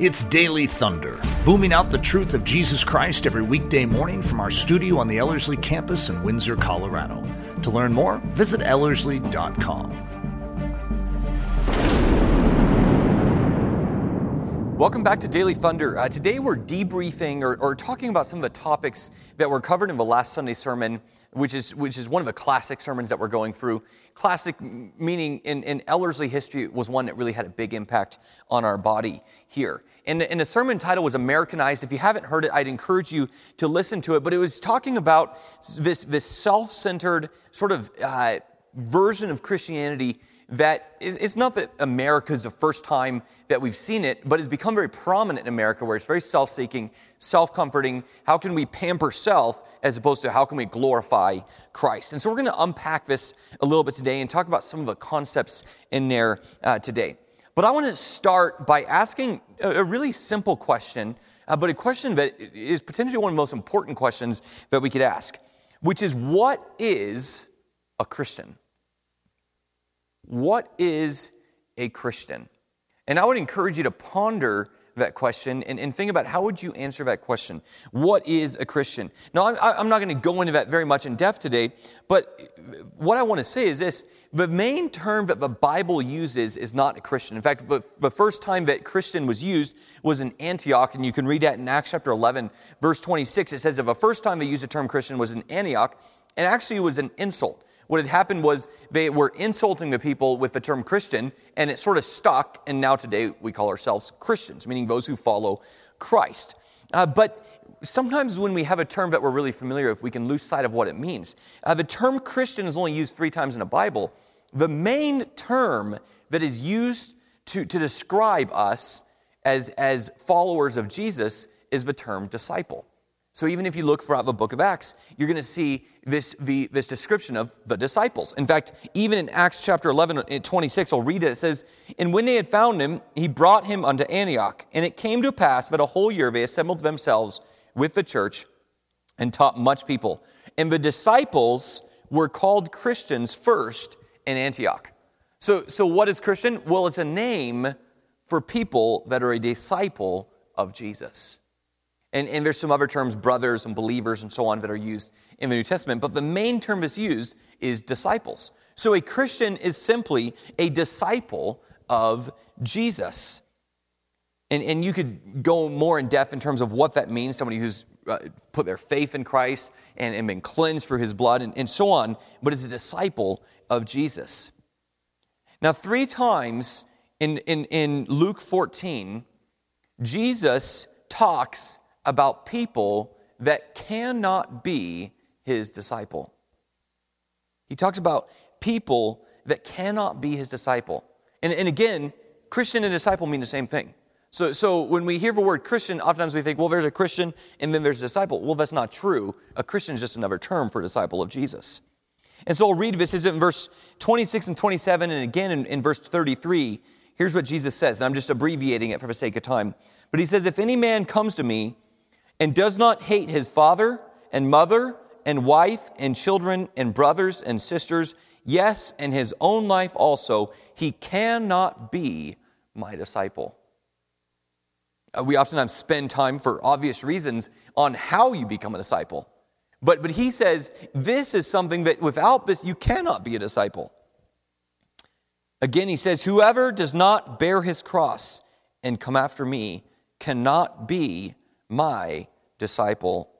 It's Daily Thunder, booming out the truth of Jesus Christ every weekday morning from our studio on the Ellerslie campus in Windsor, Colorado. To learn more, visit Ellerslie.com. Welcome back to Daily Thunder. Uh, today we're debriefing or, or, talking about some of the topics that were covered in the last Sunday sermon, which is, which is one of the classic sermons that we're going through. Classic meaning in, in Ellerslie history was one that really had a big impact on our body here. And, and the sermon title was Americanized. If you haven't heard it, I'd encourage you to listen to it. But it was talking about this, this self centered sort of uh, version of Christianity that is, it's not that America is the first time that we've seen it, but it's become very prominent in America where it's very self seeking, self comforting. How can we pamper self as opposed to how can we glorify Christ? And so we're going to unpack this a little bit today and talk about some of the concepts in there uh, today. But I want to start by asking a, really simple question, uh, but a question that is potentially one of the most important questions that we could ask, which is what is a Christian? What is a Christian? And I would encourage you to ponder that question and, and think about how would you answer that question? What is a christian? Now i'm, I'm not going to go into that very much in depth today but what i want to say is this. The main term that the bible uses is not a christian. In fact the, the first time that christian was used was in antioch and you can read that in acts chapter 11 verse 26 it says that the first time they used the term christian was in antioch and actually it was an insult what had happened was they were insulting the people with the term Christian, and it sort of stuck, and now today we call ourselves Christians, meaning those who follow Christ. Uh, but sometimes when we have a term that we're really familiar with, we can lose sight of what it means. Uh, the term Christian is only used three times in the Bible. The main term that is used to, to describe us as, as followers of Jesus is the term disciple. So even if you look throughout the book of Acts, you're going to see this, the, this description of the disciples. In fact, even in Acts chapter 11, uh, 26, I'll read it. It says, And when they had found him, he brought him unto Antioch. And it came to pass that a whole year they assembled themselves with the church and taught much people. And the disciples were called Christians first in Antioch. So, so what is Christian? Well, it's a name for people that are a disciple of Jesus. And, and there's some other terms, brothers and believers and so on, that are used in the New Testament. But the main term that's used is disciples. So a Christian is simply a disciple of Jesus. And, and you could go more in depth in terms of what that means somebody who's uh, put their faith in Christ and, and been cleansed through his blood and, and so on, but is a disciple of Jesus. Now, three times in, in, in Luke 14, Jesus talks about people that cannot be his disciple. He talks about people that cannot be his disciple. And, and again, Christian and disciple mean the same thing. So, so when we hear the word Christian, oftentimes we think, well, there's a Christian and then there's a disciple. Well, that's not true. A Christian is just another term for disciple of Jesus. And so I'll read this. Is in verse 26 and 27, and again in, in verse 33. Here's what Jesus says, and I'm just abbreviating it for the sake of time. But he says, If any man comes to me and does not hate his father and mother and wife and children and brothers and sisters, yes, and his own life also, he cannot be my disciple. Uh, we oftentimes spend time for obvious reasons on how you become a disciple. But, but he says this is something that without this, you cannot be a disciple. Again, he says, Whoever does not bear his cross and come after me cannot be my disciple.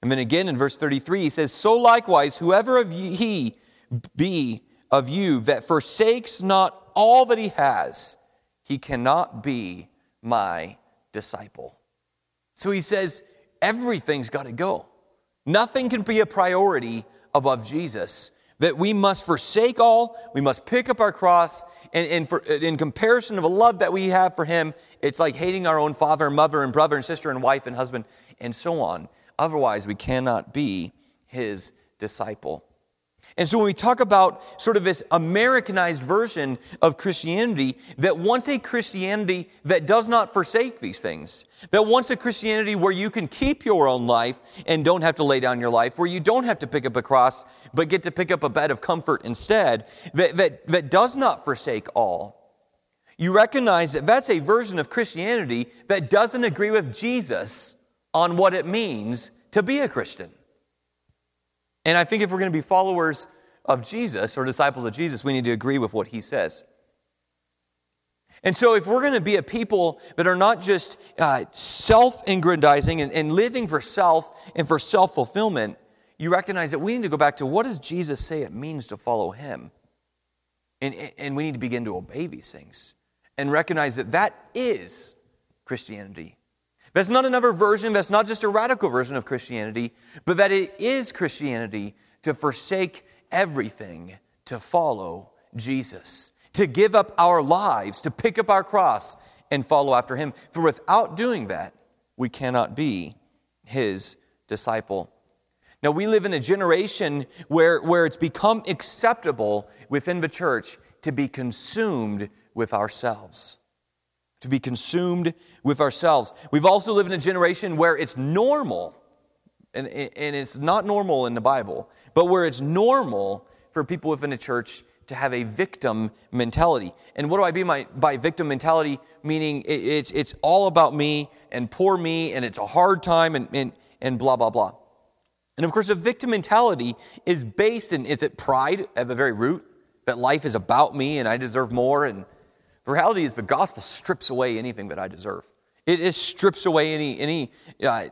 And then again in verse 33, he says, So likewise, whoever of he be of you that forsakes not all that he has, he cannot be my disciple. So he says, everything's got to go. Nothing can be a priority above Jesus. That we must forsake all, we must pick up our cross, and, and for, in comparison of a love that we have for him, it's like hating our own father and mother and brother and sister and wife and husband and so on. Otherwise, we cannot be his disciple. And so when we talk about sort of this Americanized version of Christianity that wants a Christianity that does not forsake these things, that wants a Christianity where you can keep your own life and don't have to lay down your life, where you don't have to pick up a cross, but get to pick up a bed of comfort instead, that, that, that does not forsake all. you recognize that that's a version of Christianity that doesn't agree with Jesus on what it means to be a Christian. And I think if we're going to be followers of Jesus or disciples of Jesus, we need to agree with what he says. And so, if we're going to be a people that are not just uh, self aggrandizing and, and living for self and for self fulfillment, you recognize that we need to go back to what does Jesus say it means to follow him? And, and we need to begin to obey these things and recognize that that is Christianity. That's not another version, that's not just a radical version of Christianity, but that it is Christianity to forsake everything to follow Jesus, to give up our lives, to pick up our cross and follow after him. For without doing that, we cannot be his disciple. Now, we live in a generation where, where it's become acceptable within the church to be consumed with ourselves. To be consumed with ourselves. We've also lived in a generation where it's normal, and, and it's not normal in the Bible, but where it's normal for people within a church to have a victim mentality. And what do I mean by, by victim mentality? Meaning it, it's, it's all about me and poor me, and it's a hard time, and, and, and blah, blah, blah. And of course, a victim mentality is based in, is it pride at the very root? That life is about me and I deserve more, and the reality is, the gospel strips away anything that I deserve. It, it strips away any, any uh,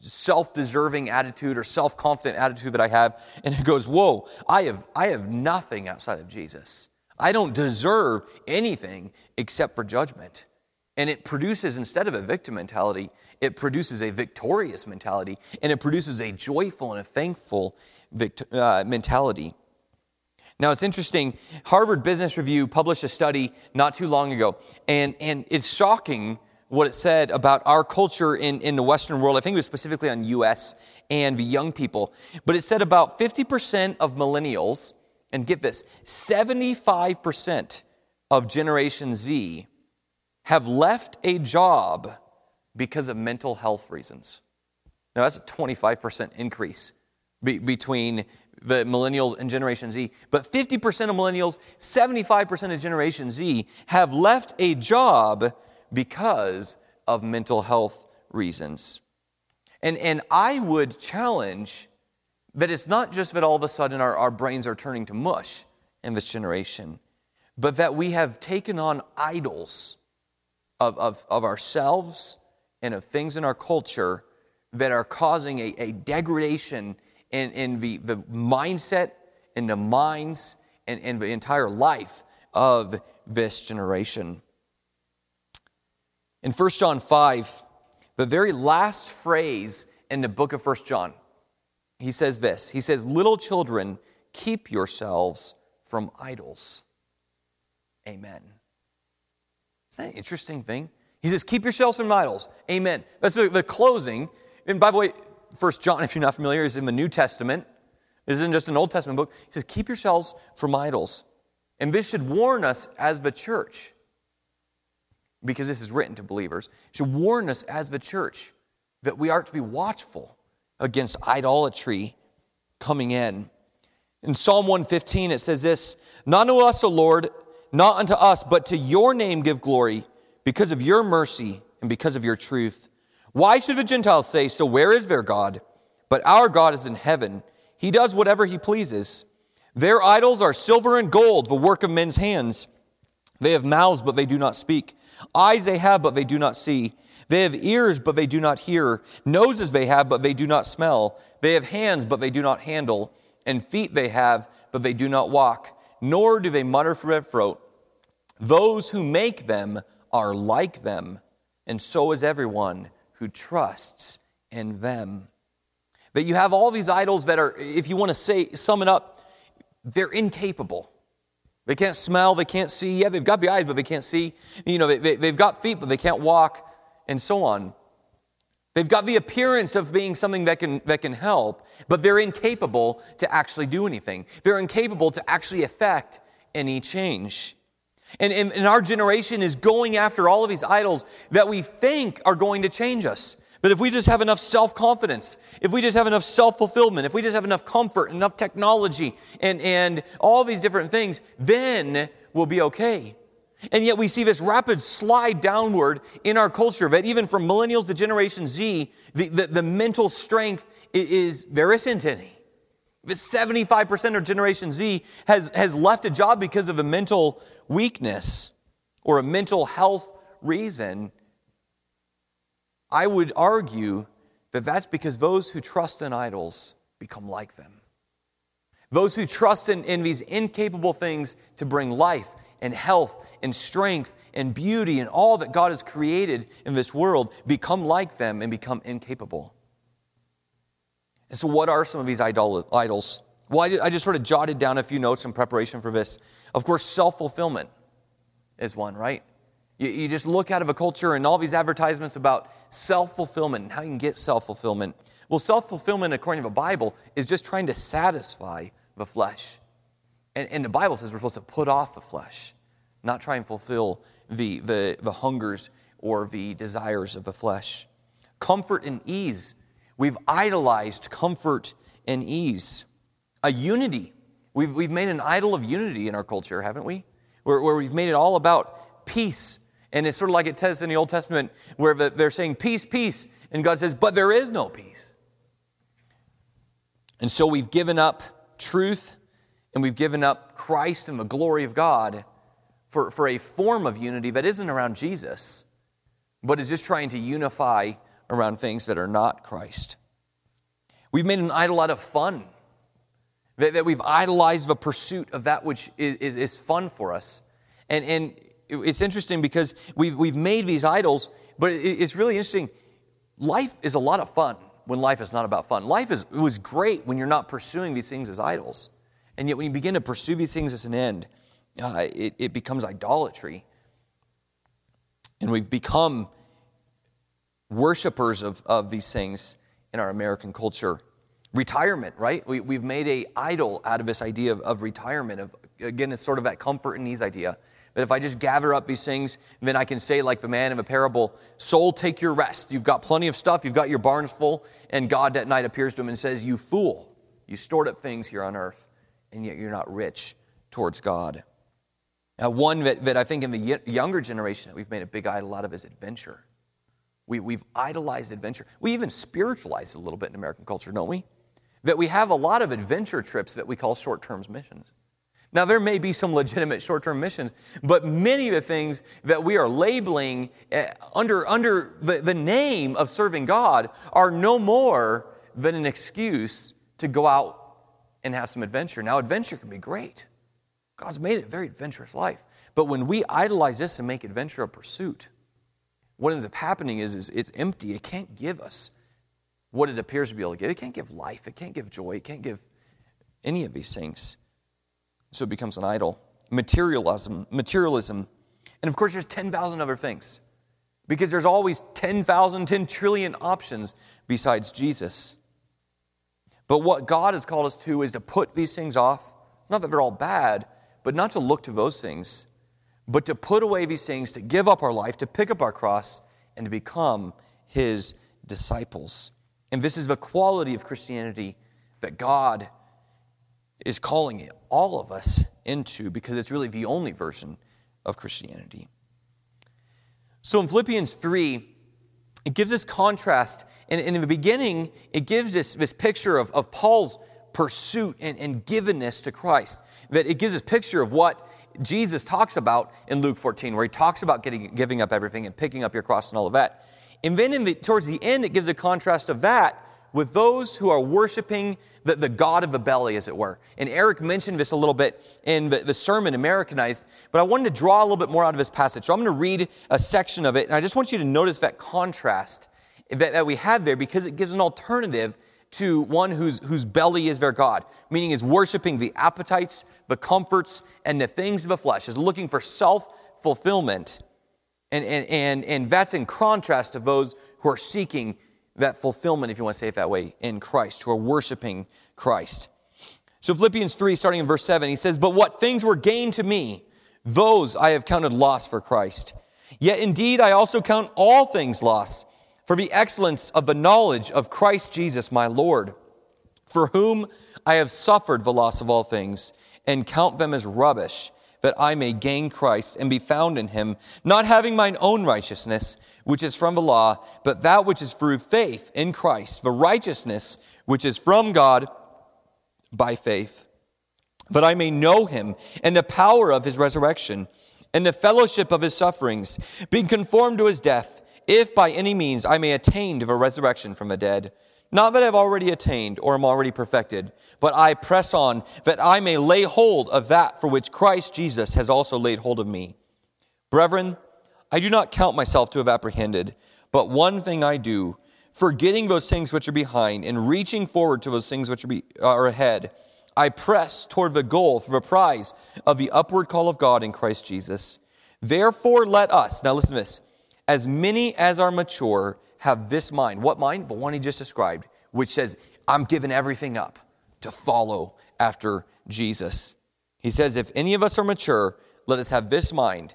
self deserving attitude or self confident attitude that I have. And it goes, Whoa, I have, I have nothing outside of Jesus. I don't deserve anything except for judgment. And it produces, instead of a victim mentality, it produces a victorious mentality and it produces a joyful and a thankful vict- uh, mentality. Now, it's interesting. Harvard Business Review published a study not too long ago, and, and it's shocking what it said about our culture in, in the Western world. I think it was specifically on US and the young people. But it said about 50% of millennials, and get this 75% of Generation Z have left a job because of mental health reasons. Now, that's a 25% increase be, between the millennials and Generation Z. But 50% of millennials, 75% of Generation Z have left a job because of mental health reasons. And, and I would challenge that it's not just that all of a sudden our, our brains are turning to mush in this generation, but that we have taken on idols of, of, of ourselves and of things in our culture that are causing a, a degradation in, in the, the mindset and the minds and, and the entire life of this generation. In 1 John 5, the very last phrase in the book of 1 John, he says this He says, Little children, keep yourselves from idols. Amen. Isn't that an interesting thing? He says, Keep yourselves from idols. Amen. That's the, the closing. And by the way, First John, if you're not familiar, is in the New Testament. It isn't just an Old Testament book. He says, Keep yourselves from idols. And this should warn us as the church, because this is written to believers, should warn us as the church that we are to be watchful against idolatry coming in. In Psalm 115, it says this Not unto us, O Lord, not unto us, but to your name give glory, because of your mercy and because of your truth. Why should the Gentiles say, So where is their God? But our God is in heaven. He does whatever he pleases. Their idols are silver and gold, the work of men's hands. They have mouths, but they do not speak. Eyes they have, but they do not see. They have ears, but they do not hear. Noses they have, but they do not smell. They have hands, but they do not handle. And feet they have, but they do not walk. Nor do they mutter from their throat. Those who make them are like them, and so is everyone who trusts in them. That you have all these idols that are, if you want to say, sum it up, they're incapable. They can't smell, they can't see. Yeah, they've got the eyes, but they can't see. You know, they, have got feet, but they can't walk, and so on. They've got the appearance of being something that can, that can help, but they're incapable to actually do anything. They're incapable to actually affect any change. And, and, and, our generation is going after all of these idols that we think are going to change us. But if we just have enough self confidence, if we just have enough self fulfillment, if we just have enough comfort, enough technology, and, and all these different things, then we'll be okay. And yet we see this rapid slide downward in our culture that even from millennials to Generation Z, the, the, the mental strength is very isn't any. 75% of Generation Z has, has left a job because of a mental weakness or a mental health reason. I would argue that that's because those who trust in idols become like them. Those who trust in, in these incapable things to bring life and health and strength and beauty and all that God has created in this world become like them and become incapable. And so, what are some of these idol- idols? Well, I, I just sort of jotted down a few notes in preparation for this. Of course, self fulfillment is one, right? You, you, just look out of a culture and all these advertisements about self fulfillment and how you can get self fulfillment. Well, self fulfillment, according to the Bible, is just trying to satisfy the flesh. And, and, the Bible says we're supposed to put off the flesh, not try and fulfill the, the, the hungers or the desires of the flesh. Comfort and ease We've idolized comfort and ease. A unity. We've, we've made an idol of unity in our culture, haven't we? Where, where we've made it all about peace. And it's sort of like it says in the Old Testament, where they're saying, Peace, peace. And God says, But there is no peace. And so we've given up truth and we've given up Christ and the glory of God for, for a form of unity that isn't around Jesus, but is just trying to unify around things that are not Christ. We've made an idol out of fun, that, that we've idolized the pursuit of that which is, is, is fun for us. And, and it's interesting because we've, we've made these idols, but it's really interesting. Life is a lot of fun when life is not about fun. Life is, it was great when you're not pursuing these things as idols. And yet, when you begin to pursue these things as an end, uh, it, it becomes idolatry. And we've become worshipers of, of these things in our American culture. Retirement, right? We, we've made a idol out of this idea of, of retirement. Of again, it's sort of that comfort and ease idea. That if I just gather up these things, then I can say, like the man in the parable, soul, take your rest. You've got plenty of stuff, you've got your barns full, and God that night appears to him and says, You fool, you stored up things here on earth, and yet you're not rich towards God. Now, one that, that I think in the younger generation we've made a big idol out of is adventure. We, we've idolized adventure. We even spiritualize it a little bit in American culture, don't we? That we have a lot of adventure trips that we call short term missions. Now, there may be some legitimate short term missions, but many of the things that we are labeling eh, under, under the, the name of serving God are no more than an excuse to go out and have some adventure. Now, adventure can be great. God's made it a very adventurous life. But when we idolize this and make adventure a pursuit, what ends up happening is, is it's empty. It can't give us what it appears to be able to give. It can't give life. It can't give joy. It can't give any of these things. So it becomes an idol. Materialism, materialism. And of course, there's 10,000 other things because there's always 10,000, 10 trillion options besides Jesus. But what God has called us to is to put these things off. Not that they're all bad, but not to look to those things but to put away these things, to give up our life, to pick up our cross, and to become his disciples. And this is the quality of Christianity that God is calling it, all of us into because it's really the only version of Christianity. So in Philippians 3, it gives this contrast. And, in the beginning, it gives this, this picture of, of Paul's pursuit and, and givenness to Christ. That it gives this picture of what Jesus talks about in Luke 14, where he talks about getting, giving up everything and picking up your cross and all of that. And then the, towards the end, it gives a contrast of that with those who are worshiping the, the God of the belly, as it were. And Eric mentioned this a little bit in the, the sermon, Americanized, but I wanted to draw a little bit more out of this passage. So I'm going to read a section of it, and I just want you to notice that contrast that, that we have there because it gives an alternative to one whose, whose belly is their God, meaning is worshiping the appetites, the comforts, and the things of the flesh, is looking for self fulfillment. And, and, and, and that's in contrast to those who are seeking that fulfillment, if you want to say it that way, in Christ, who are worshiping Christ. So, Philippians 3, starting in verse 7, he says, But what things were gained to me, those I have counted loss for Christ. Yet indeed I also count all things loss for the excellence of the knowledge of Christ Jesus my Lord, for whom I have suffered the loss of all things, and count them as rubbish, that I may gain Christ and be found in him, not having mine own righteousness, which is from the law, but that which is through faith in Christ, the righteousness which is from God by faith. That I may know him and the power of his resurrection and the fellowship of his sufferings, being conformed to his death, if by any means I may attain to the resurrection from the dead. Not that I've already attained or am already perfected, but I press on that I may lay hold of that for which Christ Jesus has also laid hold of me. Brethren, I do not count myself to have apprehended, but one thing I do, forgetting those things which are behind and reaching forward to those things which are, be, uh, are ahead, I press toward the goal for the prize of the upward call of God in Christ Jesus. Therefore, let us, now listen to this, as many as are mature, have this mind. What mind? The one he just described, which says, I'm giving everything up to follow after Jesus. He says, if any of us are mature, let us have this mind.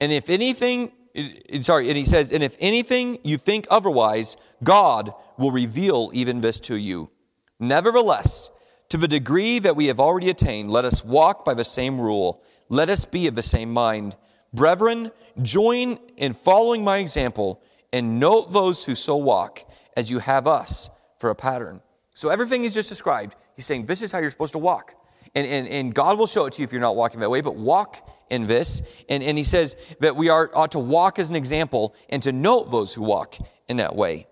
And if anything, eh, sorry, and he says, and if anything you think otherwise, God will reveal even this to you. Nevertheless, to the degree that we have already attained, let us walk by the same rule. Let us be of the same mind. Brethren, join in following my example and note those who so walk as you have us for a pattern. So everything he's just described, he's saying this is how you're supposed to walk. And, and, and God will show it to you if you're not walking that way, but walk in this. And, and he says that we are, ought to walk as an example and to note those who walk in that way.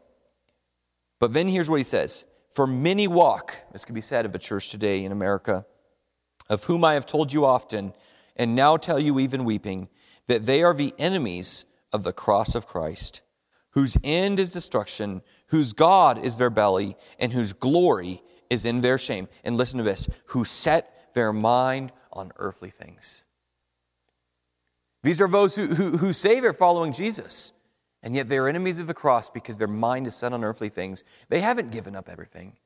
But then here's what he says For many walk, this could be said of a church today in America, of whom I have told you often, and now tell you even weeping, that they are the enemies of the cross of Christ whose end is destruction, whose God is their belly, and whose glory is in their shame. And listen to this who set their mind on earthly things. These are those who, who, who say they're following Jesus, and yet they're enemies of the cross because their mind is set on earthly things. They haven't given up everything.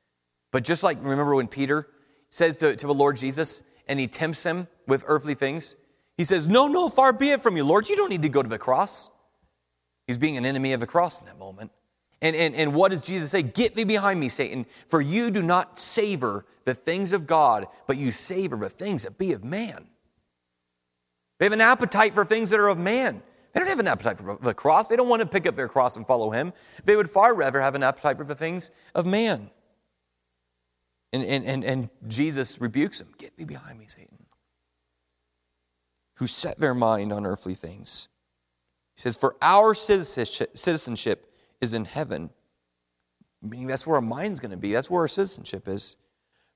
But just like, remember when Peter says to, to the Lord Jesus, and he tempts him with earthly things, he says, No, no, far be it from you, Lord. You don't need to go to the cross. He's being an enemy of the cross in that moment. And, and, and what does Jesus say? Get me behind me, Satan, for you do not savor the things of God, but you savor the things that be of man. They have an appetite for things that are of man. They don't have an appetite for the cross. They don't want to pick up their cross and follow him. They would far rather have an appetite for the things of man. And, and, and, and Jesus rebukes him Get me behind me, Satan. Who set their mind on earthly things. He says, For our citizenship is in heaven, meaning that's where our mind's going to be. That's where our citizenship is,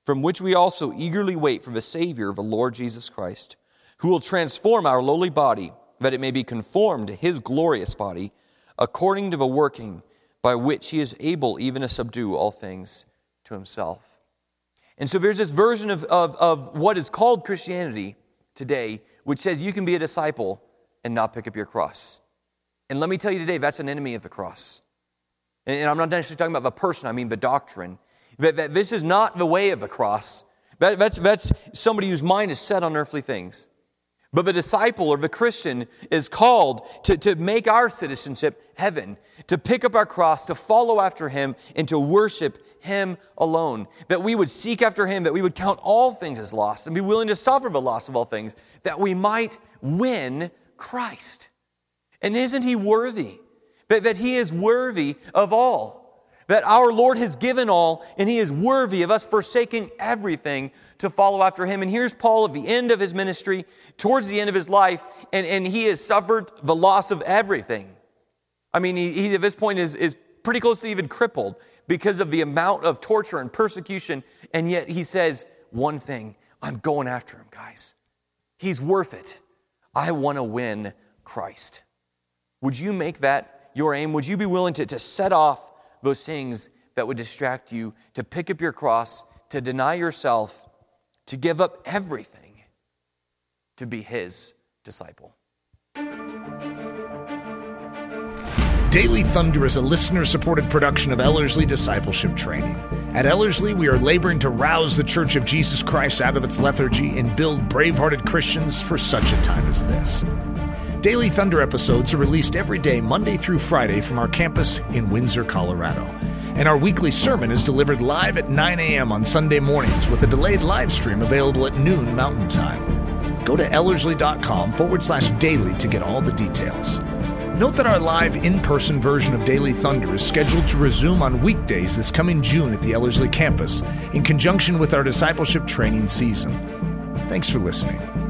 from which we also eagerly wait for the Savior, the Lord Jesus Christ, who will transform our lowly body, that it may be conformed to his glorious body, according to the working by which he is able even to subdue all things to himself. And so there's this version of, of, of what is called Christianity today, which says you can be a disciple and not pick up your cross. And let me tell you today, that's an enemy of the cross. And I'm not necessarily talking about the person, I mean the doctrine. That, that this is not the way of the cross. That, that's, that's somebody whose mind is set on earthly things. But the disciple or the Christian is called to, to make our citizenship heaven, to pick up our cross, to follow after him, and to worship him alone. That we would seek after him, that we would count all things as lost and be willing to suffer the loss of all things, that we might win Christ. And isn't he worthy? That, that he is worthy of all. That our Lord has given all, and he is worthy of us forsaking everything to follow after him. And here's Paul at the end of his ministry, towards the end of his life, and, and he has suffered the loss of everything. I mean, he, he at this point is, is pretty close to even crippled because of the amount of torture and persecution. And yet he says, one thing, I'm going after him, guys. He's worth it. I want to win Christ. Would you make that your aim? Would you be willing to, to set off those things that would distract you, to pick up your cross, to deny yourself, to give up everything to be His disciple? Daily Thunder is a listener supported production of Ellerslie Discipleship Training. At Ellerslie, we are laboring to rouse the Church of Jesus Christ out of its lethargy and build brave hearted Christians for such a time as this. Daily Thunder episodes are released every day, Monday through Friday, from our campus in Windsor, Colorado. And our weekly sermon is delivered live at 9 a.m. on Sunday mornings with a delayed live stream available at noon Mountain Time. Go to Ellerslie.com forward slash daily to get all the details. Note that our live in person version of Daily Thunder is scheduled to resume on weekdays this coming June at the Ellerslie campus in conjunction with our discipleship training season. Thanks for listening.